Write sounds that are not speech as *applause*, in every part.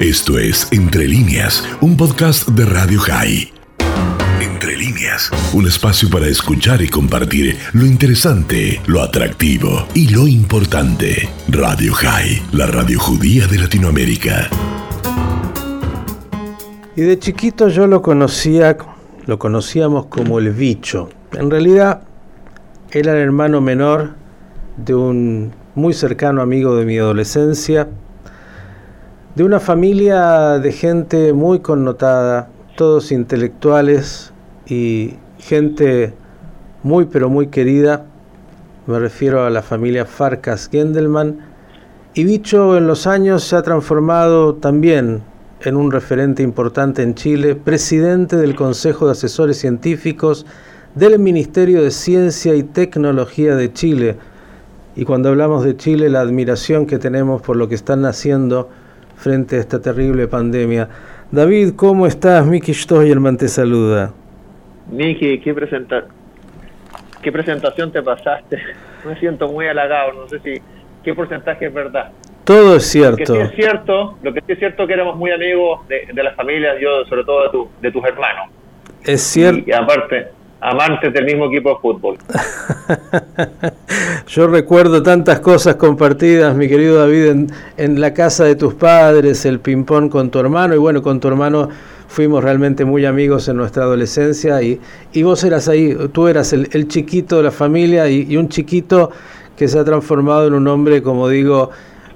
Esto es Entre líneas, un podcast de Radio High. Entre líneas, un espacio para escuchar y compartir lo interesante, lo atractivo y lo importante. Radio High, la radio judía de Latinoamérica. Y de chiquito yo lo conocía, lo conocíamos como el bicho. En realidad era el hermano menor de un muy cercano amigo de mi adolescencia, de una familia de gente muy connotada, todos intelectuales y gente muy pero muy querida. Me refiero a la familia Farkas Gendelman. Y Bicho en los años se ha transformado también en un referente importante en Chile, presidente del Consejo de Asesores Científicos del Ministerio de Ciencia y Tecnología de Chile. Y cuando hablamos de Chile, la admiración que tenemos por lo que están haciendo frente a esta terrible pandemia. David, ¿cómo estás? Miki Stoyerman te saluda. Miki, ¿qué, presenta ¿qué presentación te pasaste? *laughs* Me siento muy halagado, no sé si qué porcentaje es verdad. Todo es cierto. Lo que sí es cierto, lo que sí es cierto que éramos muy amigos de, de las familias, yo sobre todo de, tu, de tus hermanos. Es cierto. Y aparte, amantes del mismo equipo de fútbol. *laughs* Yo recuerdo tantas cosas compartidas, mi querido David, en, en la casa de tus padres, el ping-pong con tu hermano, y bueno, con tu hermano fuimos realmente muy amigos en nuestra adolescencia, y, y vos eras ahí, tú eras el, el chiquito de la familia y, un chiquito que se ha transformado en un hombre, como digo,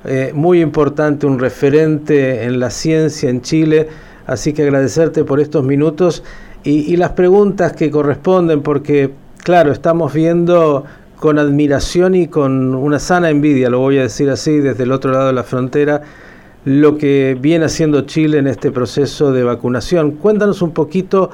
eh, muy importante, un referente en la ciencia en Chile, así que agradecerte por estos minutos y, las preguntas que corresponden, porque claro, estamos viendo con admiración y con una sana envidia, lo voy a decir así, desde el otro lado de la frontera, lo que viene haciendo Chile en este proceso de vacunación. Cuéntanos un poquito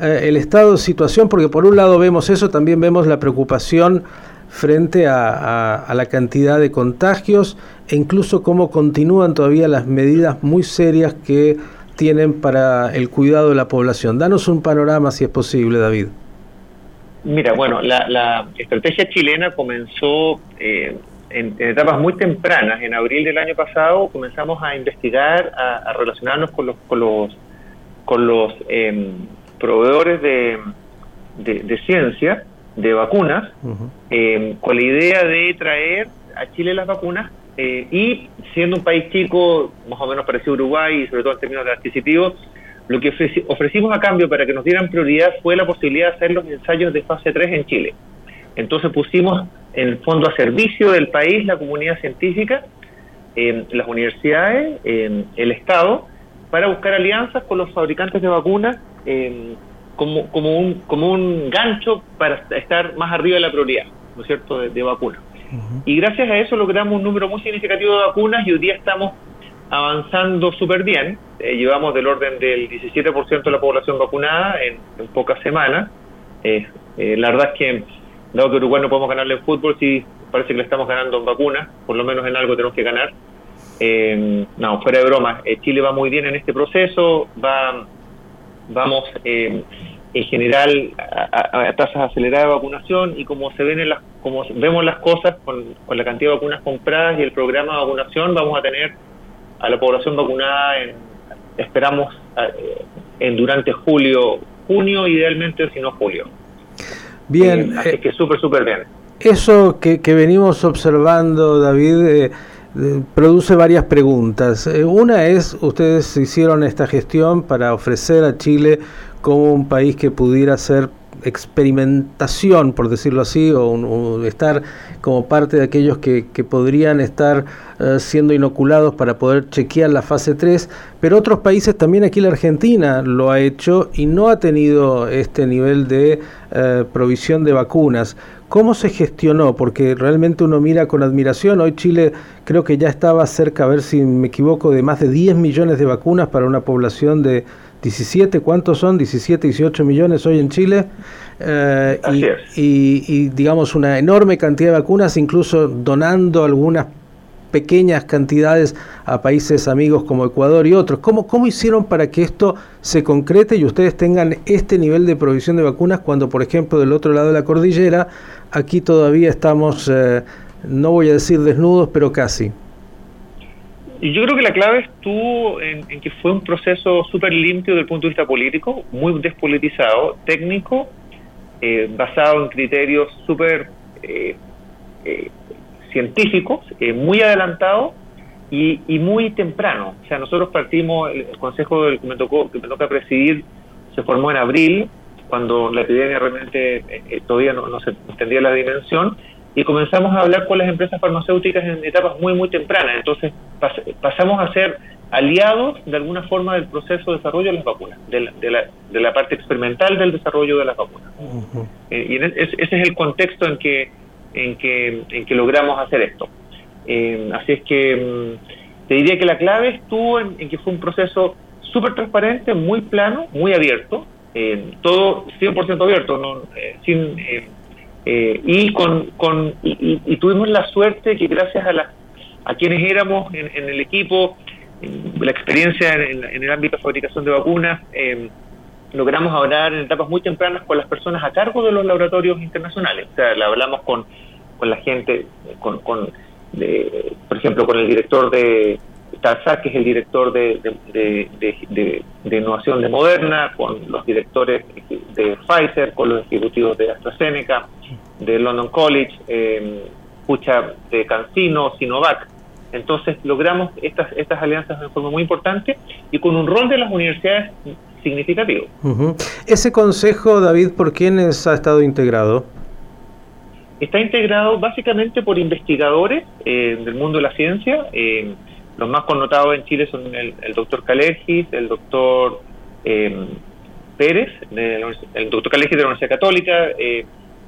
eh, el estado de situación, porque por un lado vemos eso, también vemos la preocupación frente a la cantidad de contagios e incluso cómo continúan todavía las medidas muy serias que tienen para el cuidado de la población. Danos un panorama si es posible, David. Mira, bueno, la, la estrategia chilena comenzó eh, en, en, etapas muy tempranas. En abril del año pasado comenzamos a investigar, a, a relacionarnos con los con los, con los eh, proveedores de, de, de, ciencia, de vacunas, uh -huh. eh, con la idea de traer a Chile las vacunas eh, y siendo un país chico, más o menos parecido a Uruguay, y sobre todo en términos de adquisitivos, lo que ofrecimos a cambio para que nos dieran prioridad fue la posibilidad de hacer los ensayos de fase 3 en Chile. Entonces pusimos en el fondo a servicio del país la comunidad científica, las universidades, el Estado, para buscar alianzas con los fabricantes de vacunas eh, como, como, un, como un gancho para estar más arriba de la prioridad, ¿no es cierto?, de, de vacunas. Y gracias a eso logramos un número muy significativo de vacunas y hoy día estamos avanzando súper bien. Eh, llevamos del orden del 17% de la población vacunada en, en pocas semanas. Eh, eh, la verdad es que, dado que Uruguay no podemos ganarle en fútbol, sí parece que le estamos ganando en vacunas, por lo menos en algo tenemos que ganar. Eh, no, fuera de broma, Chile va muy bien en este proceso, va, vamos en general a, a, a, tasas aceleradas de vacunación y como se ven en las, como vemos las cosas con, con la cantidad de vacunas compradas y el programa de vacunación, vamos a tener a la población vacunada en, esperamos eh, en durante julio, junio idealmente, si no julio. Bien. Eh, así eh, que súper, súper bien. Eso que, que, venimos observando, David, eh, produce varias preguntas. una es, ustedes hicieron esta gestión para ofrecer a Chile como un país que pudiera ser experimentación, por decirlo así, o, estar como parte de aquellos que, que podrían estar uh, siendo inoculados para poder chequear la fase 3, pero otros países, también aquí la Argentina lo ha hecho y no ha tenido este nivel de uh, provisión de vacunas. ¿Cómo se gestionó? Porque realmente uno mira con admiración, hoy Chile creo que ya estaba cerca, a ver si me equivoco, de más de 10 millones de vacunas para una población de 17, ¿cuántos son? 17, 18 millones hoy en Chile. Eh, y, y, y, digamos una enorme cantidad de vacunas, incluso donando algunas pequeñas cantidades a países amigos como Ecuador y otros. ¿Cómo, ¿Cómo hicieron para que esto se concrete y ustedes tengan este nivel de provisión de vacunas cuando, por ejemplo, del otro lado de la cordillera, aquí todavía estamos... Eh, no voy a decir desnudos, pero casi. Yo creo que la clave estuvo en, que fue un proceso súper limpio desde el punto de vista político, muy despolitizado, técnico, eh, basado en criterios súper eh, eh, científicos, muy adelantados y, muy temprano. O sea, nosotros partimos, el, consejo que me, tocó, que me toca presidir se formó en abril, cuando la epidemia realmente todavía no, no se entendía la dimensión, y comenzamos a hablar con las empresas farmacéuticas en etapas muy, muy tempranas. Entonces pasamos a ser aliados de alguna forma del proceso de desarrollo de las vacunas, de la, de la, parte experimental del desarrollo de las vacunas. Eh, y ese es el contexto en que, en que, en que logramos hacer esto. Eh, así es que mm, te diría que la clave estuvo en, que fue un proceso súper transparente, muy plano, muy abierto, eh, todo 100% abierto, no, sin eh, y, con, con y, tuvimos la suerte que gracias a, la, a quienes éramos en, el equipo, la experiencia en, el ámbito de fabricación de vacunas, eh, logramos hablar en etapas muy tempranas con las personas a cargo de los laboratorios internacionales. O sea, le hablamos con, con la gente, con, con por ejemplo, con el director de Tarzak, que es el director de, de, de, innovación de Moderna, con los directores de Pfizer, con los ejecutivos de AstraZeneca, de London College, eh, de Cancino, Sinovac. Entonces logramos estas, estas alianzas de forma muy importante y con un rol de las universidades significativo. Ese consejo, David, ¿por quiénes ha estado integrado? Está integrado básicamente por investigadores eh, del mundo de la ciencia. Eh, los más connotados en Chile son el, doctor Calergis, el doctor eh, Pérez, el doctor Calergis de la Universidad Católica,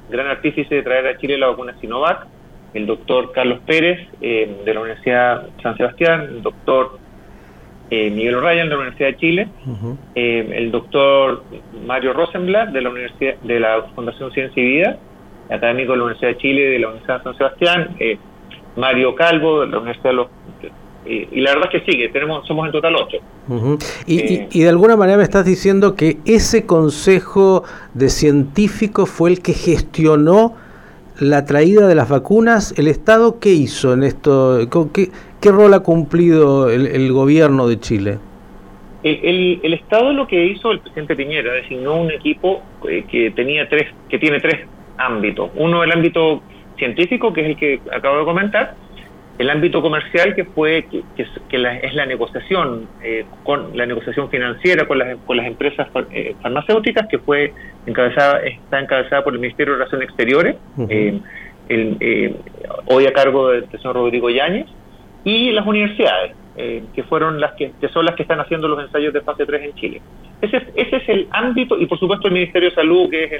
gran artífice de traer a Chile la vacuna Sinovac, el doctor Carlos Pérez eh, de la Universidad San Sebastián, el doctor eh, Miguel O'Ryan de la Universidad de Chile, eh, el doctor Mario Rosenblatt de la Universidad de la Fundación Ciencia y Vida, académico de la Universidad de Chile de la Universidad San Sebastián, Mario Calvo de la Universidad de los y, la verdad es que sigue, tenemos, somos en total ocho. y, y, de alguna manera me estás diciendo que ese consejo de científicos fue el que gestionó la traída de las vacunas. ¿El Estado qué hizo en esto? ¿Qué, qué rol ha cumplido el, gobierno de Chile? El, el, Estado lo que hizo el presidente Piñera designó un equipo eh, que tenía tres, que tiene tres ámbitos. Uno el ámbito científico, que es el que acabo de comentar, el ámbito comercial que fue que, es la negociación eh, con la negociación financiera con las con las empresas eh, farmacéuticas que fue encabezada está encabezada por el Ministerio de Relaciones Exteriores eh, hoy a cargo del señor Rodrigo Yáñez y las universidades que fueron las que, son las que están haciendo los ensayos de fase 3 en Chile ese es, ese es el ámbito y por supuesto el Ministerio de Salud que es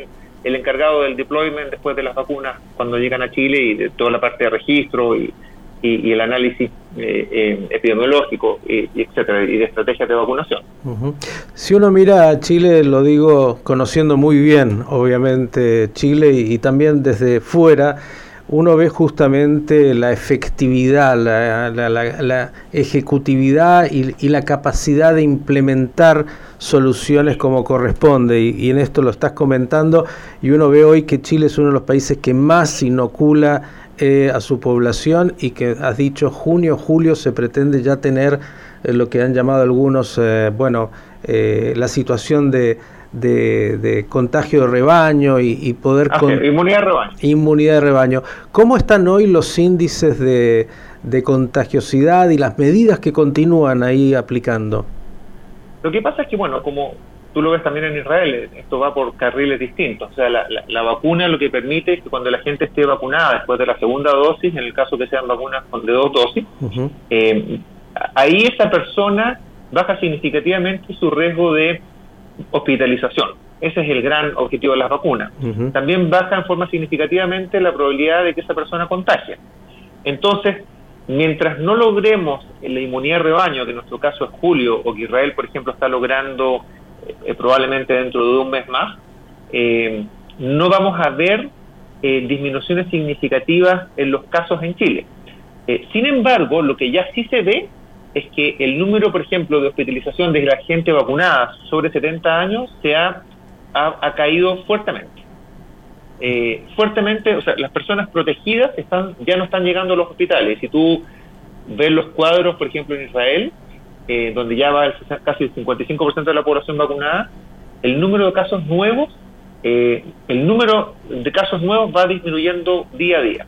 el, encargado del deployment después de las vacunas cuando llegan a Chile y de toda la parte de registro y y, el análisis eh, eh, epidemiológico, y, etcétera, y de estrategias de vacunación. Si uno mira a Chile, lo digo conociendo muy bien, obviamente, Chile y, también desde fuera, uno ve justamente la efectividad, la, ejecutividad y, la capacidad de implementar soluciones como corresponde. Y, en esto lo estás comentando y uno ve hoy que Chile es uno de los países que más inocula eh, a su población y que has dicho junio, julio se pretende ya tener eh, lo que han llamado algunos, eh, bueno, la situación de, de, contagio de rebaño y, poder... Ah, inmunidad de rebaño. Inmunidad de rebaño. ¿Cómo están hoy los índices de, de contagiosidad y las medidas que continúan ahí aplicando? Lo que pasa es que, bueno, como tú lo ves también en Israel, esto va por carriles distintos. O sea, la, vacuna lo que permite es que cuando la gente esté vacunada después de la segunda dosis, en el caso que sean vacunas de dos dosis, eh, ahí esa persona baja significativamente su riesgo de hospitalización. Ese es el gran objetivo de las vacunas. También baja en forma significativamente la probabilidad de que esa persona contagie. Entonces, mientras no logremos la inmunidad de rebaño, que en nuestro caso es julio, o que Israel, por ejemplo, está logrando eh, probablemente dentro de un mes más, eh, no vamos a ver eh, disminuciones significativas en los casos en Chile. sin embargo, lo que ya sí se ve es que el número, por ejemplo, de hospitalización de la gente vacunada sobre 70 años se ha, ha, caído fuertemente. eh, fuertemente, o sea, las personas protegidas están ya no están llegando a los hospitales. Si tú ves los cuadros, por ejemplo, en Israel, eh, donde ya va casi el 55% de la población vacunada, el número de casos nuevos, eh, el número de casos nuevos va disminuyendo día a día.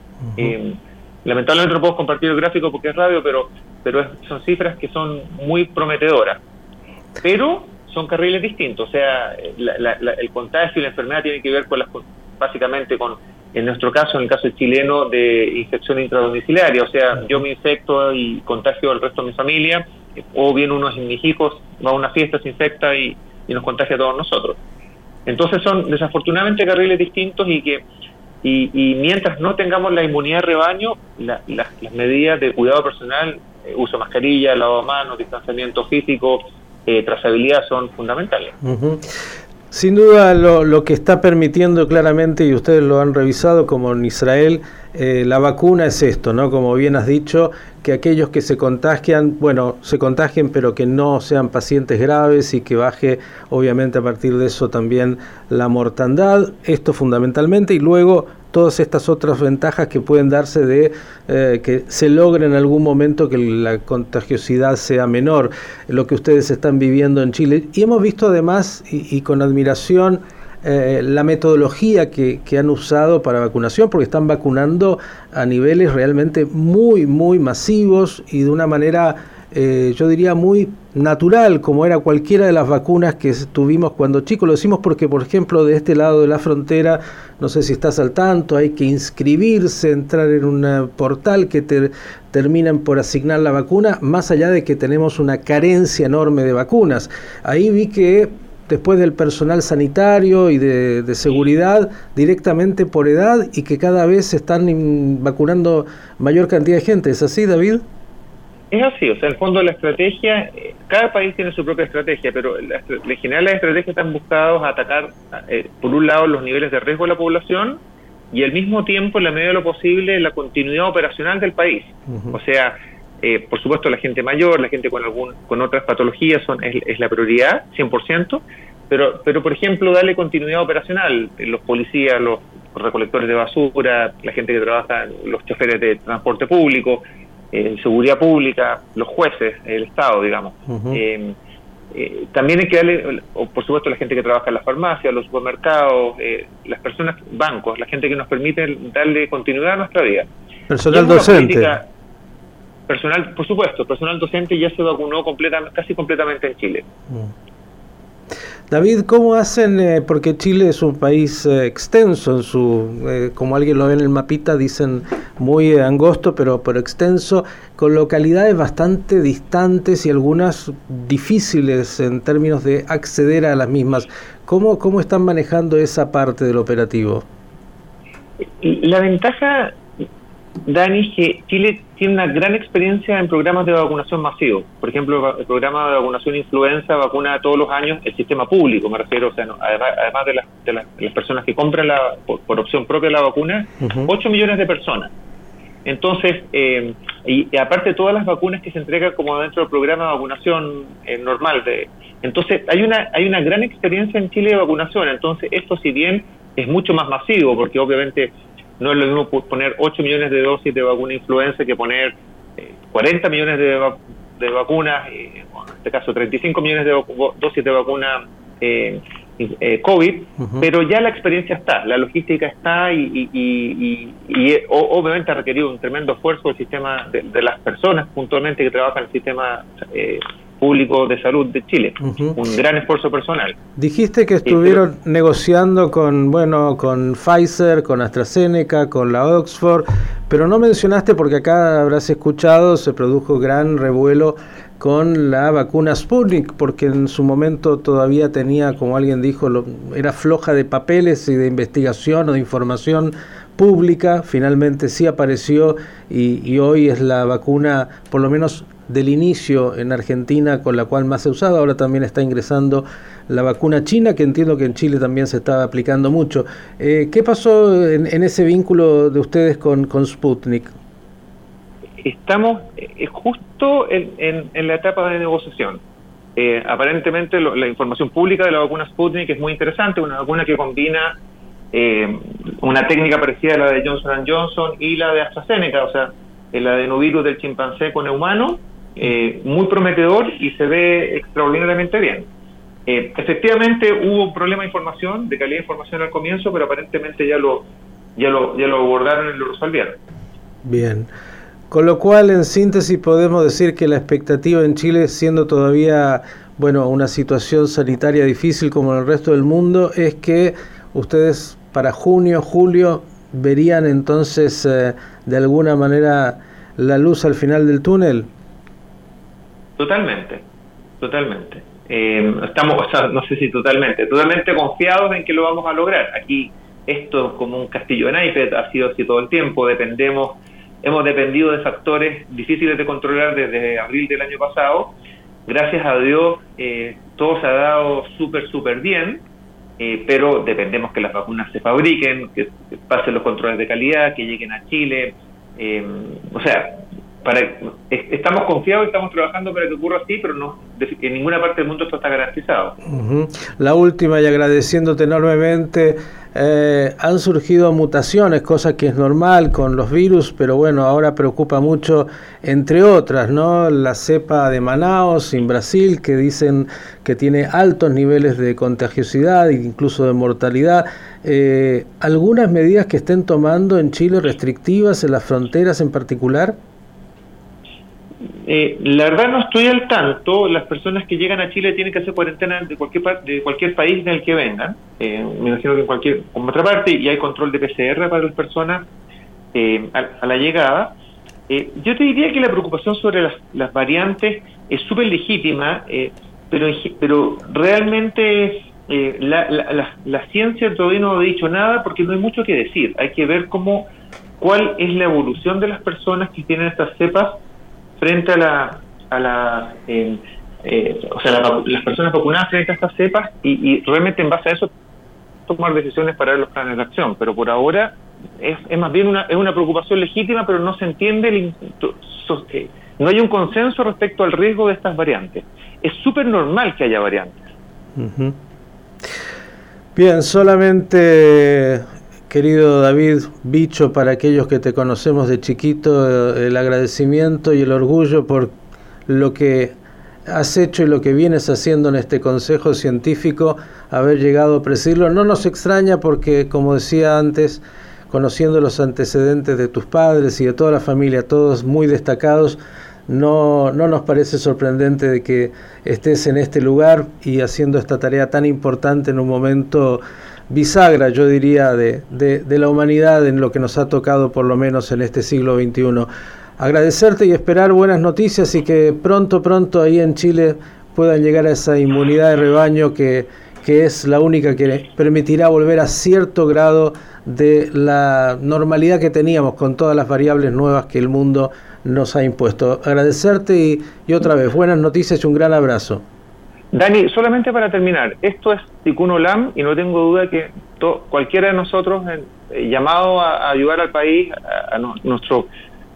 lamentablemente no puedo compartir el gráfico porque es radio, pero, pero son cifras que son muy prometedoras. Pero son carriles distintos, o sea, el contagio y la enfermedad tienen que ver con las básicamente con, en nuestro caso, en el caso chileno, de infección intradomiciliaria, o sea, yo me infecto y contagio al resto de mi familia, o bien uno de mis hijos va a una fiesta, se infecta y, nos contagia a todos nosotros. Entonces son desafortunadamente carriles distintos y que y, mientras no tengamos la inmunidad de rebaño, las medidas de cuidado personal, eh, uso de mascarilla, lavado de manos, distanciamiento físico, eh, trazabilidad son fundamentales. Sin duda lo, lo, que está permitiendo claramente, y ustedes lo han revisado como en Israel, eh, la vacuna es esto, ¿no? Como bien has dicho, que aquellos que se contagian, bueno, se contagien, pero que no sean pacientes graves y que baje, obviamente, a partir de eso también la mortandad. Esto fundamentalmente, y luego todas estas otras ventajas que pueden darse de eh, que se logre en algún momento que la contagiosidad sea menor, lo que ustedes están viviendo en Chile. Y hemos visto además, y con admiración, eh, la metodología que, han usado para vacunación, porque están vacunando a niveles realmente muy, muy masivos y de una manera, eh, yo diría, muy natural, como era cualquiera de las vacunas que tuvimos cuando chicos. Lo decimos porque, por ejemplo, de este lado de la frontera, no sé si estás al tanto, hay que inscribirse, entrar en un portal que te terminan por asignar la vacuna, más allá de que tenemos una carencia enorme de vacunas. Ahí vi que después del personal sanitario y de, seguridad directamente por edad y que cada vez se están vacunando mayor cantidad de gente. ¿Es así, David? Es así, o sea, en el fondo la estrategia, eh, cada país tiene su propia estrategia, pero en general las estrategias están buscadas a atacar, eh, por un lado, los niveles de riesgo de la población y al mismo tiempo, en la medida de lo posible, la continuidad operacional del país. O sea, eh, por supuesto, la gente mayor, la gente con algún con otras patologías son, es, la prioridad, 100%, pero, pero, por ejemplo, darle continuidad operacional, los policías, los recolectores de basura, la gente que trabaja, los choferes de transporte público, eh, seguridad pública, los jueces, el Estado, digamos. Eh, también hay que darle, por supuesto, la gente que trabaja en las farmacias, los supermercados, las personas, bancos, la gente que nos permite darle continuidad a nuestra vida. Personal docente. Personal, por supuesto, personal docente ya se vacunó casi completamente en Chile. Mm. David, ¿cómo hacen? Eh, porque Chile es un país eh, extenso, en su, eh, como alguien lo ve en el mapita, dicen muy angosto, pero, pero extenso, con localidades bastante distantes y algunas difíciles en términos de acceder a las mismas. ¿Cómo, cómo están manejando esa parte del operativo? La ventaja Dani, que Chile tiene una gran experiencia en programas de vacunación masivo. Por ejemplo, el programa de vacunación influenza vacuna todos los años el sistema público, me refiero, o sea, además, de, las, personas que compran la, por, opción propia la vacuna, 8 millones de personas. Entonces, eh, y, aparte todas las vacunas que se entregan como dentro del programa de vacunación eh, normal. De, entonces, hay una, hay una gran experiencia en Chile de vacunación. Entonces, esto si bien es mucho más masivo, porque obviamente no es lo mismo poner 8 millones de dosis de vacuna influenza que poner 40 eh, millones de, vacunas, en este caso 35 millones de dosis de vacuna eh, eh, COVID, pero ya la experiencia está, la logística está y, obviamente ha requerido un tremendo esfuerzo del sistema de, las personas puntualmente que trabajan en el sistema público de salud de Chile. Un gran esfuerzo personal. Dijiste que estuvieron negociando con, bueno, con Pfizer, con AstraZeneca, con la Oxford, pero no mencionaste porque acá habrás escuchado, se produjo gran revuelo con la vacuna Sputnik, porque en su momento todavía tenía, como alguien dijo, era floja de papeles y de investigación o de información pública, finalmente sí apareció y, y hoy es la vacuna, por lo menos del inicio en Argentina con la cual más se usado, ahora también está ingresando la vacuna china, que entiendo que en Chile también se está aplicando mucho. Eh, ¿Qué pasó en, ese vínculo de ustedes con, Sputnik? Estamos eh, justo en, la etapa de negociación. Eh, aparentemente la información pública de la vacuna Sputnik es muy interesante, una vacuna que combina una técnica parecida a la de Johnson Johnson y la de AstraZeneca, o sea, el adenovirus del chimpancé con el humano, eh, muy prometedor y se ve extraordinariamente bien. Eh, efectivamente hubo un problema de información, de calidad de información al comienzo, pero aparentemente ya lo, ya lo, ya lo abordaron y lo resolvieron. Bien. Con lo cual, en síntesis, podemos decir que la expectativa en Chile, siendo todavía bueno, una situación sanitaria difícil como en el resto del mundo, es que ustedes para junio, julio, verían entonces eh, de alguna manera la luz al final del túnel. Totalmente, totalmente. Eh, estamos, no sé si totalmente, totalmente confiados en que lo vamos a lograr. Aquí esto como un castillo de naipes ha sido así todo el tiempo, dependemos hemos dependido de factores difíciles de controlar desde abril del año pasado. Gracias a Dios eh, todo se ha dado súper, súper bien, eh, pero dependemos que las vacunas se fabriquen, que pasen los controles de calidad, que lleguen a Chile. Eh, o sea, para, estamos confiados, estamos trabajando para que ocurra así, pero no en ninguna parte del mundo esto está garantizado. La última y agradeciéndote enormemente, eh, han surgido mutaciones, cosa que es normal con los virus, pero bueno, ahora preocupa mucho, entre otras, ¿no? La cepa de Manaus en Brasil, que dicen que tiene altos niveles de contagiosidad e incluso de mortalidad. Eh, ¿Algunas medidas que estén tomando en Chile restrictivas en las fronteras en particular? Eh, la verdad no estoy al tanto. Las personas que llegan a Chile tienen que hacer cuarentena de cualquier de cualquier país del que vengan. Eh, me imagino que en cualquier otra parte y hay control de PCR para las personas eh, a, la llegada. yo te diría que la preocupación sobre las, variantes es súper legítima, pero pero realmente la, la, la, ciencia todavía no ha dicho nada porque no hay mucho que decir. Hay que ver cómo cuál es la evolución de las personas que tienen estas cepas frente a la, a la eh, o sea, las personas vacunadas frente a estas cepas y, realmente en base a eso tomar decisiones para ver los planes de acción. Pero por ahora es, es más bien una, es una preocupación legítima, pero no se entiende, el, eh, no hay un consenso respecto al riesgo de estas variantes. Es súper normal que haya variantes. Bien, solamente Querido David Bicho, para aquellos que te conocemos de chiquito, el agradecimiento y el orgullo por lo que has hecho y lo que vienes haciendo en este Consejo Científico, haber llegado a presidirlo. No nos extraña porque, como decía antes, conociendo los antecedentes de tus padres y de toda la familia, todos muy destacados, no, no nos parece sorprendente de que estés en este lugar y haciendo esta tarea tan importante en un momento bisagra, yo diría, de, de, la humanidad en lo que nos ha tocado por lo menos en este siglo XXI. Agradecerte y esperar buenas noticias y que pronto, pronto ahí en Chile puedan llegar a esa inmunidad de rebaño que, que es la única que permitirá volver a cierto grado de la normalidad que teníamos con todas las variables nuevas que el mundo nos ha impuesto. Agradecerte y, y otra vez, buenas noticias y un gran abrazo. Dani, solamente para terminar, esto es Tikkun Olam y no tengo duda que cualquiera de nosotros eh, llamado a, ayudar al país, a, nuestro,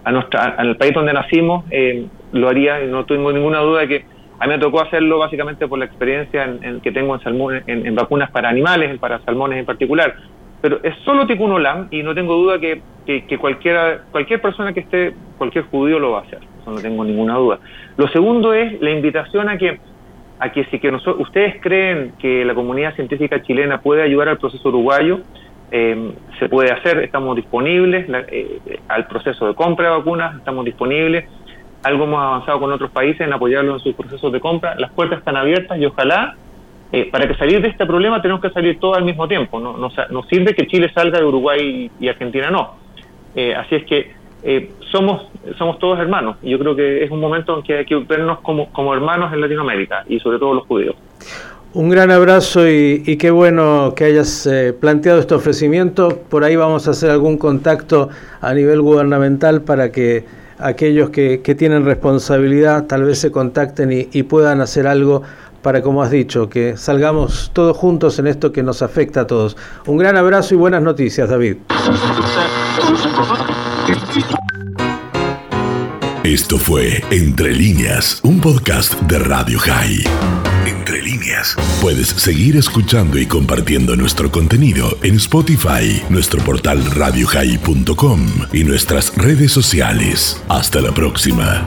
a nuestra, al país donde nacimos, eh, lo haría y no tengo ninguna duda de que a mí me tocó hacerlo básicamente por la experiencia en, que tengo en, en, vacunas para animales, para salmones en particular. Pero es solo Tikkun Olam y no tengo duda que, que, cualquiera, cualquier persona que esté, cualquier judío lo va a hacer, eso no tengo ninguna duda. Lo segundo es la invitación a que a que si que ustedes creen que la comunidad científica chilena puede ayudar al proceso uruguayo, eh, se puede hacer, estamos disponibles eh, al proceso de compra de vacunas, estamos disponibles, algo hemos avanzado con otros países en apoyarlos en sus procesos de compra, las puertas están abiertas y ojalá, eh, para que salir de este problema tenemos que salir todos al mismo tiempo, no, no, sirve que Chile salga de Uruguay y Argentina no. así es que eh, somos, somos todos hermanos. Y yo creo que es un momento en que hay que vernos como, como hermanos en Latinoamérica y sobre todo los judíos. Un gran abrazo y, qué bueno que hayas eh, planteado este ofrecimiento. Por ahí vamos a hacer algún contacto a nivel gubernamental para que aquellos que, que tienen responsabilidad tal vez se contacten y, y, puedan hacer algo para, como has dicho, que salgamos todos juntos en esto que nos afecta a todos. Un gran abrazo y buenas noticias, David. Esto fue Entre líneas, un podcast de Radio High. Entre líneas. Puedes seguir escuchando y compartiendo nuestro contenido en Spotify, nuestro portal radiohigh.com y nuestras redes sociales. Hasta la próxima.